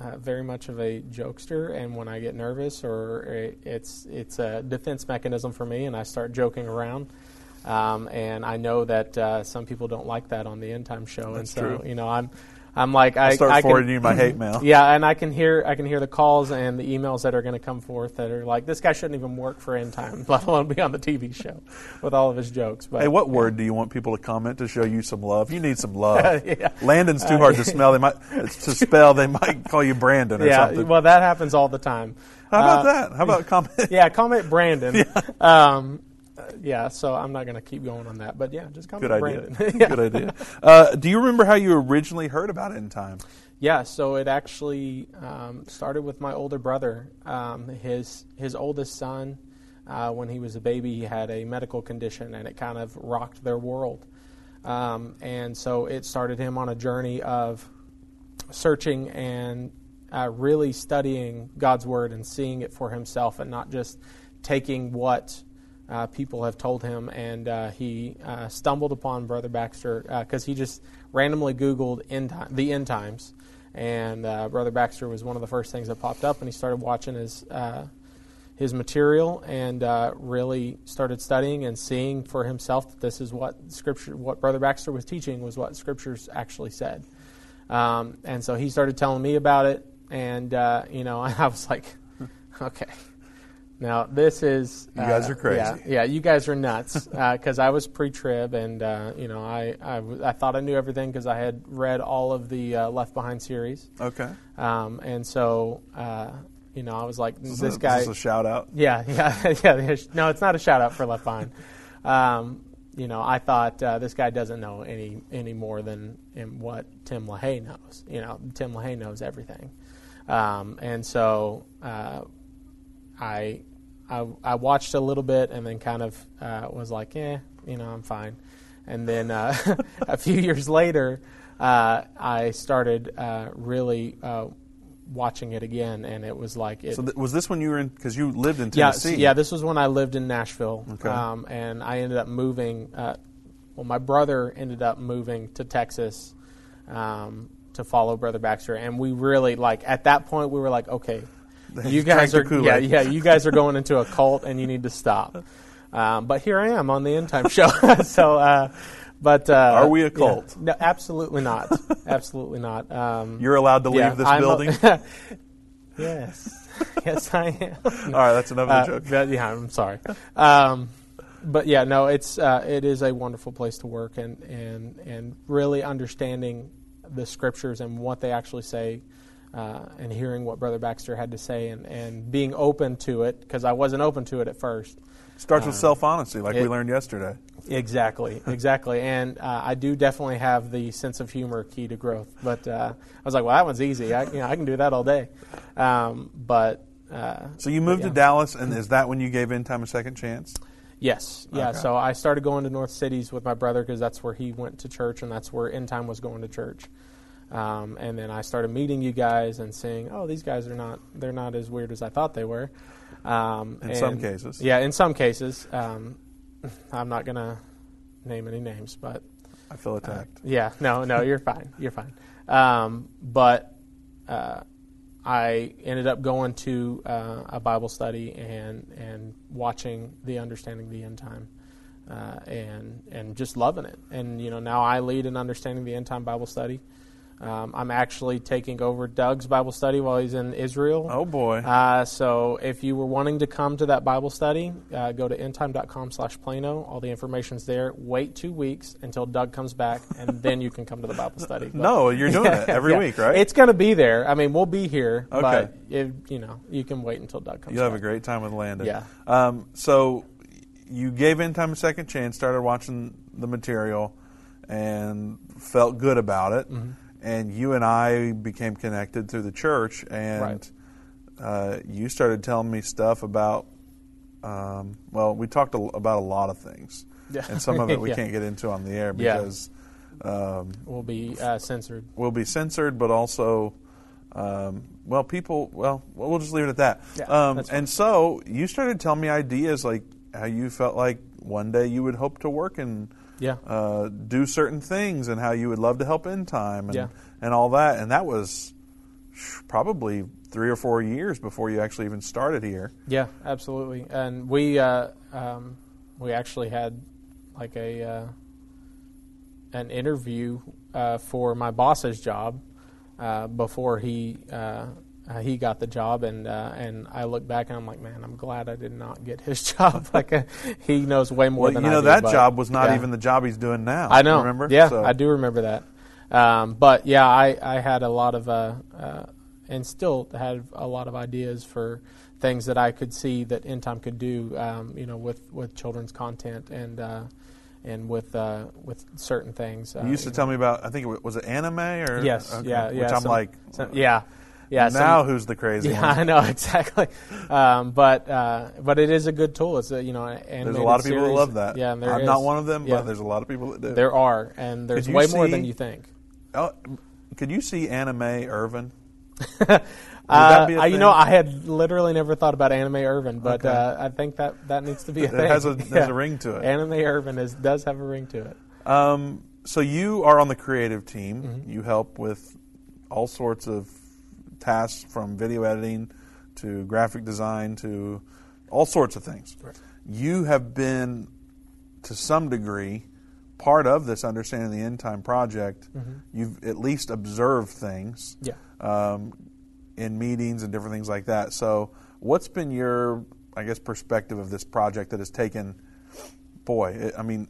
uh, very much of a jokester, and when I get nervous, or it- it's it's a defense mechanism for me, and I start joking around. Um, and I know that uh, some people don't like that on the end time show, and so true. you know, I'm. I'm like I'll I, start I can, forwarding you my hate mail. Yeah, and I can hear I can hear the calls and the emails that are going to come forth that are like this guy shouldn't even work for End Time, let alone be on the TV show with all of his jokes. But Hey, what word do you want people to comment to show you some love? You need some love. Yeah. Landon's too Uh, hard to smell. They might to spell. They might call you Brandon or yeah, something. well, that happens all the time. How about Uh, that? How about comment? Yeah, comment Brandon. Um, uh, yeah, so I'm not going to keep going on that, but yeah, just comment Good idea. Brandon. Yeah. Good idea. Uh, do you remember how you originally heard about End Time? Yeah, so it actually um, started with my older brother. Um, his his oldest son, uh, when he was a baby, he had a medical condition, and it kind of rocked their world. Um, and so it started him on a journey of searching and uh, really studying God's word and seeing it for himself, and not just taking what uh, people have told him. And uh, he uh, stumbled upon Brother Baxter because he just randomly Googled end time, the end times, and uh, Brother Baxter was one of the first things that popped up, and he started watching his uh, his material and uh, really started studying and seeing for himself that this is what Scripture, what Brother Baxter was teaching, was what Scriptures actually said. Um, and so he started telling me about it, and uh, you know, I was like, okay. Now this is You guys uh, are crazy. Yeah, yeah, you guys are nuts. Because I was pre-trib, and uh, you know, I, I, w- I thought I knew everything because I had read all of the uh, Left Behind series. Okay. Um, and so, uh, you know, I was like, Is this this- guy. is this a shout out? Yeah, yeah, yeah. No, it's not a shout out for Left Behind. Um, you know, I thought uh, this guy doesn't know any any more than in what Tim LaHaye knows. You know, Tim LaHaye knows everything, um, and so uh, I, I I watched a little bit and then kind of uh, was like, eh, you know, I'm fine. and then uh, a few years later, uh, I started uh, really uh, watching it again, and it was like it. So th- was this when you were in? Because you lived in yeah, Tennessee. yeah. This was when I lived in Nashville, Okay. um, and I ended up moving. Uh, well, my brother ended up moving to Texas um, to follow Brother Baxter, and we really like at that point we were like, okay, you guys are yeah, yeah, you guys are going into a cult, and you need to stop. Um, but here I am on the End Time Show, so. Uh, but uh, Are we a yeah. cult? no, absolutely not. absolutely not. Um, You're allowed to leave yeah, this I'm a- building? yes, yes, I am. All right, that's another Uh, joke. but, yeah, I'm sorry. Um, but yeah, no, it's uh, it is a wonderful place to work, and and and really understanding the scriptures and what they actually say. Uh, and hearing what Brother Baxter had to say, and, and being open to it, because I wasn't open to it at first. Starts with Um, self honesty, like we learned yesterday. Exactly, exactly. And uh, I do definitely have the sense of humor key to growth. But uh, I was like, well, that one's easy. I, you know, I can do that all day. Um, but uh, So you moved but to. Dallas, and is that when you gave End Time a second chance? Yes, yeah. Okay. So I started going to North Cities with my brother because that's where he went to church, and that's where End Time was going to church. Um, and then I started meeting you guys and saying, "Oh, these guys are not they're not as weird as I thought they were." Um, In some cases. yeah, in some cases. Um, I'm not gonna name any names, but I feel attacked. uh, yeah, no, no, you're fine. You're fine. Um, but uh, I ended up going to uh, a Bible study and and watching the understanding the end time, uh, and and just loving it. And you know now I lead an understanding the end time Bible study. Um, I'm actually taking over Doug's Bible study while he's in Israel. Oh boy! Uh, so if you were wanting to come to that Bible study, uh, go to endtime.com slash Plano. All the information's there. Wait two weeks until Doug comes back, and then you can come to the Bible study. But- No, you're doing it every week, right? It's going to be there. I mean, we'll be here, Okay. but it, you know, you can wait until Doug comes You'll have a great time with Landon. Yeah. Um, so you gave End Time a second chance, started watching the material, and felt good about it. Mhm. And you and I became connected through the church, and Right. uh, you started telling me stuff about. Um, well, we talked a, about a lot of things, Yeah. and some of it we Yeah. can't get into on the air Yeah. because um, We'll be uh, censored. will be censored, but also, um, well, people, well, we'll just leave it at that. Yeah, um, and so you started telling me ideas like how you felt like one day you would hope to work and Yeah. uh, do certain things, and how you would love to help End Time and Yeah. and all that. And that was probably three or four years before you actually even started here. Yeah, absolutely. And we uh, um, we actually had like a uh, an interview uh, for my boss's job uh, before he uh, he got the job, and uh, and I look back and I'm like, man, I'm glad I did not get his job. like uh, he knows way more than I do Well, than you I know do, that job was not yeah. even the job he's doing now. I know. Remember? Yeah, So- I do remember that. Um, but yeah, I, I had a lot of uh, uh, and still had a lot of ideas for things that I could see that End Time could do. Um, you know, with, with children's content and uh, and with uh, with certain things. Uh, You used to tell me about. I think it was, was it anime or Yes, Okay. yeah, Which yeah. I'm some- like, some- yeah, yeah. Now who's the crazy Yeah, one? I know exactly. Um, but uh, but it is a good tool. It's a you know an There's a lot of people series. that love that. Yeah, I'm is. not one of them, Yeah. but there's a lot of people that do. There are, and there's way more than you think. Oh, could you see anime Irvin? Uh, be a I- you know, I had literally never thought about Anime Irvin, but Okay. uh, I think that that needs to be a It thing. has a- there's a ring to it. Anime Irvin is, does have a ring to it. Um, so you are on the creative team. Mm-hmm. You help with all sorts of tasks from video editing to graphic design to all sorts of things. Right. You have been, to some degree, part of this understanding the end time project. Mhm. You've at least observed things. Yeah. Um, in meetings and different things like that. So, what's been your, I guess, perspective of this project that has taken, boy, it, I mean,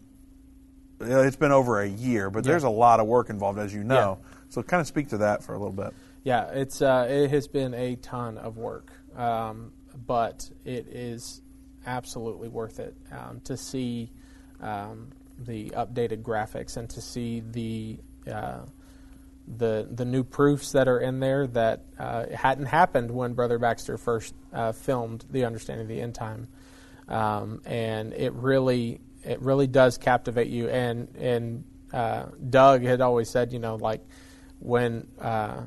it's been over a year, but Yeah. there's a lot of work involved, as you know. So, kind of speak to that for a little bit. Yeah, it's uh, it has been a ton of work, um, but it is absolutely worth it um, to see um, the updated graphics and to see the uh, the the new proofs that are in there that uh, hadn't happened when Brother Baxter first uh, filmed the Understanding of the End Time, um, and it really it really does captivate you. And and uh, Doug had always said, you know, like when uh,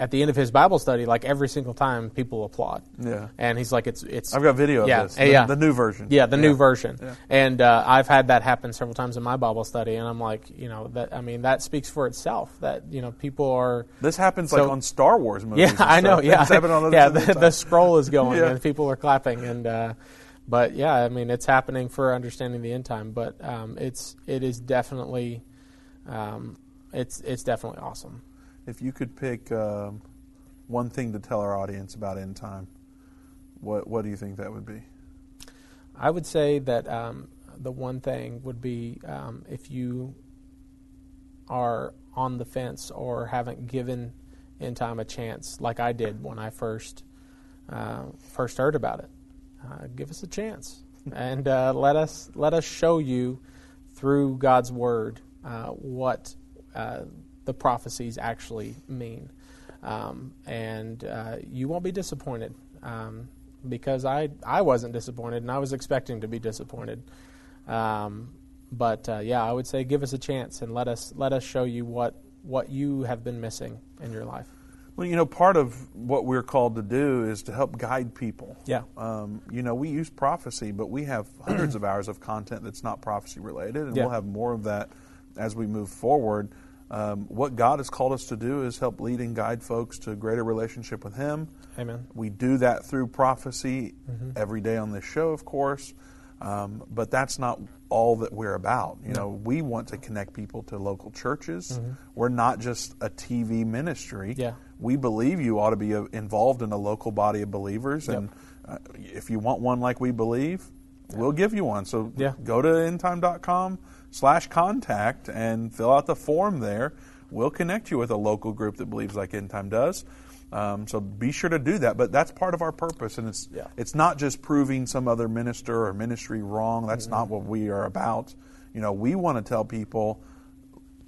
at the end of his Bible study, like every single time, people applaud. Yeah. And he's like, it's it's. I've got video of yeah, this, the- yeah, the new version. Yeah, the Yeah. new version. Yeah. And uh, I've had that happen several times in my Bible study, and I'm like, you know, that I mean, that speaks for itself. That you know, people are. This happens so- like on Star Wars movies. Yeah, I know. Yeah, yeah. The, the scroll is going, Yeah. and people are clapping, and uh, but yeah, I mean, it's happening for understanding the end time. But um, it's it is definitely, um, it's it's definitely awesome. If you could pick um, one thing to tell our audience about end time, what what do you think that would be? I would say that um, the one thing would be um, if you are on the fence or haven't given End Time a chance, like I did when I first uh, first heard about it. Uh, give us a chance and uh, let us let us show you through God's word uh, what uh, the prophecies actually mean, um, and uh, you won't be disappointed. Um, because I I wasn't disappointed and I was expecting to be disappointed. Um, but uh, yeah, I would say give us a chance and let us let us show you what what you have been missing in your life. Well, you know, part of what we're called to do is to help guide people. Yeah. Um, you know, we use prophecy, but we have hundreds of hours of content that's not prophecy related, and Yeah. we'll have more of that as we move forward. Um, what God has called us to do is help lead and guide folks to a greater relationship with Him. Amen. We do that through prophecy Mhm. every day on this show, of course, um, but that's not all that we're about. You No. know, we want to connect people to local churches. Mhm. We're not just a TV ministry. Yeah. We believe you ought to be uh, involved in a local body of believers, Yep. and uh, if you want one like we believe, we'll give you one. So Yeah. go to endtime.com slash contact and fill out the form there. We'll connect you with a local group that believes like End Time does. Um, so be sure to do that. But that's part of our purpose, and it's Yeah. it's not just proving some other minister or ministry wrong. That's Mm-hmm. not what we are about. You know, we want to tell people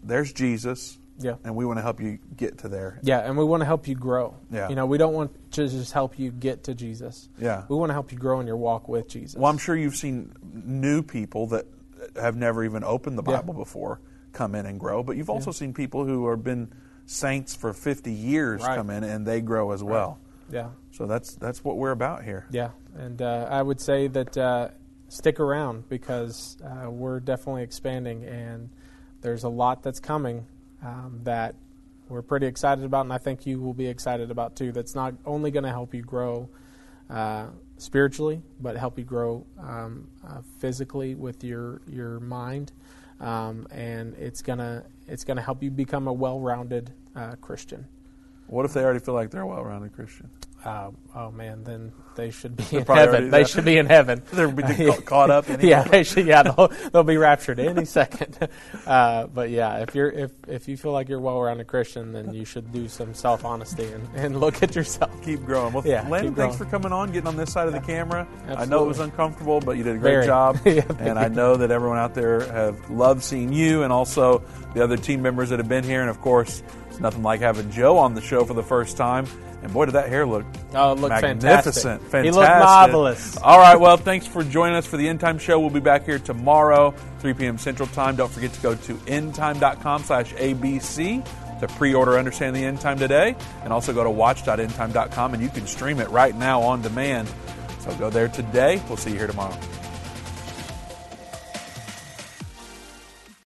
there's Jesus, Yeah. and we want to help you get to there. Yeah, and we want to help you grow. Yeah. You know, we don't want to just help you get to Jesus. Yeah. We want to help you grow in your walk with Jesus. Well, I'm sure you've seen new people that have never even opened the Yeah. Bible before come in and grow, but you've also Yeah. seen people who have been saints for 50 years Right. come in and they grow as well. Yeah. So that's that's what we're about here. Yeah, and uh, I would say that uh, stick around because uh, we're definitely expanding, and there's a lot that's coming um, that we're pretty excited about, and I think you will be excited about too. That's not only going to help you grow uh, spiritually, but help you grow um, uh, physically with your your mind, um, and it's gonna it's gonna help you become a well-rounded uh, Christian. What if they already feel like they're a well-rounded Christian? Uh, oh man, then they should be They're in heaven. They should be in heaven. They'll be ca- caught up yeah, they should, yeah, they'll, they'll be raptured any second. Uh, but yeah, if you're if if you feel like you're a well-rounded Christian, then you should do some self-honesty and, and look at yourself. Keep growing. Well, Yeah, Landon, thanks growing. for coming on, getting on this side of the camera. I know it was uncomfortable, but you did a great Very. job. Yeah, and I know that everyone out there have loved seeing you and also the other team members that have been here. And of course, it's nothing like having Joe on the show for the first time. And boy, did that hair look Oh, it looked magnificent. fantastic. Fantastic. He looked marvelous. All right, well, thanks for joining us for the End Time Show. We'll be back here tomorrow, 3 p.m. Central Time. Don't forget to go to endtime.com slash ABC to pre-order Understand the End Time today. And also go to watch.endtime.com and you can stream it right now on demand. So go there today. We'll see you here tomorrow.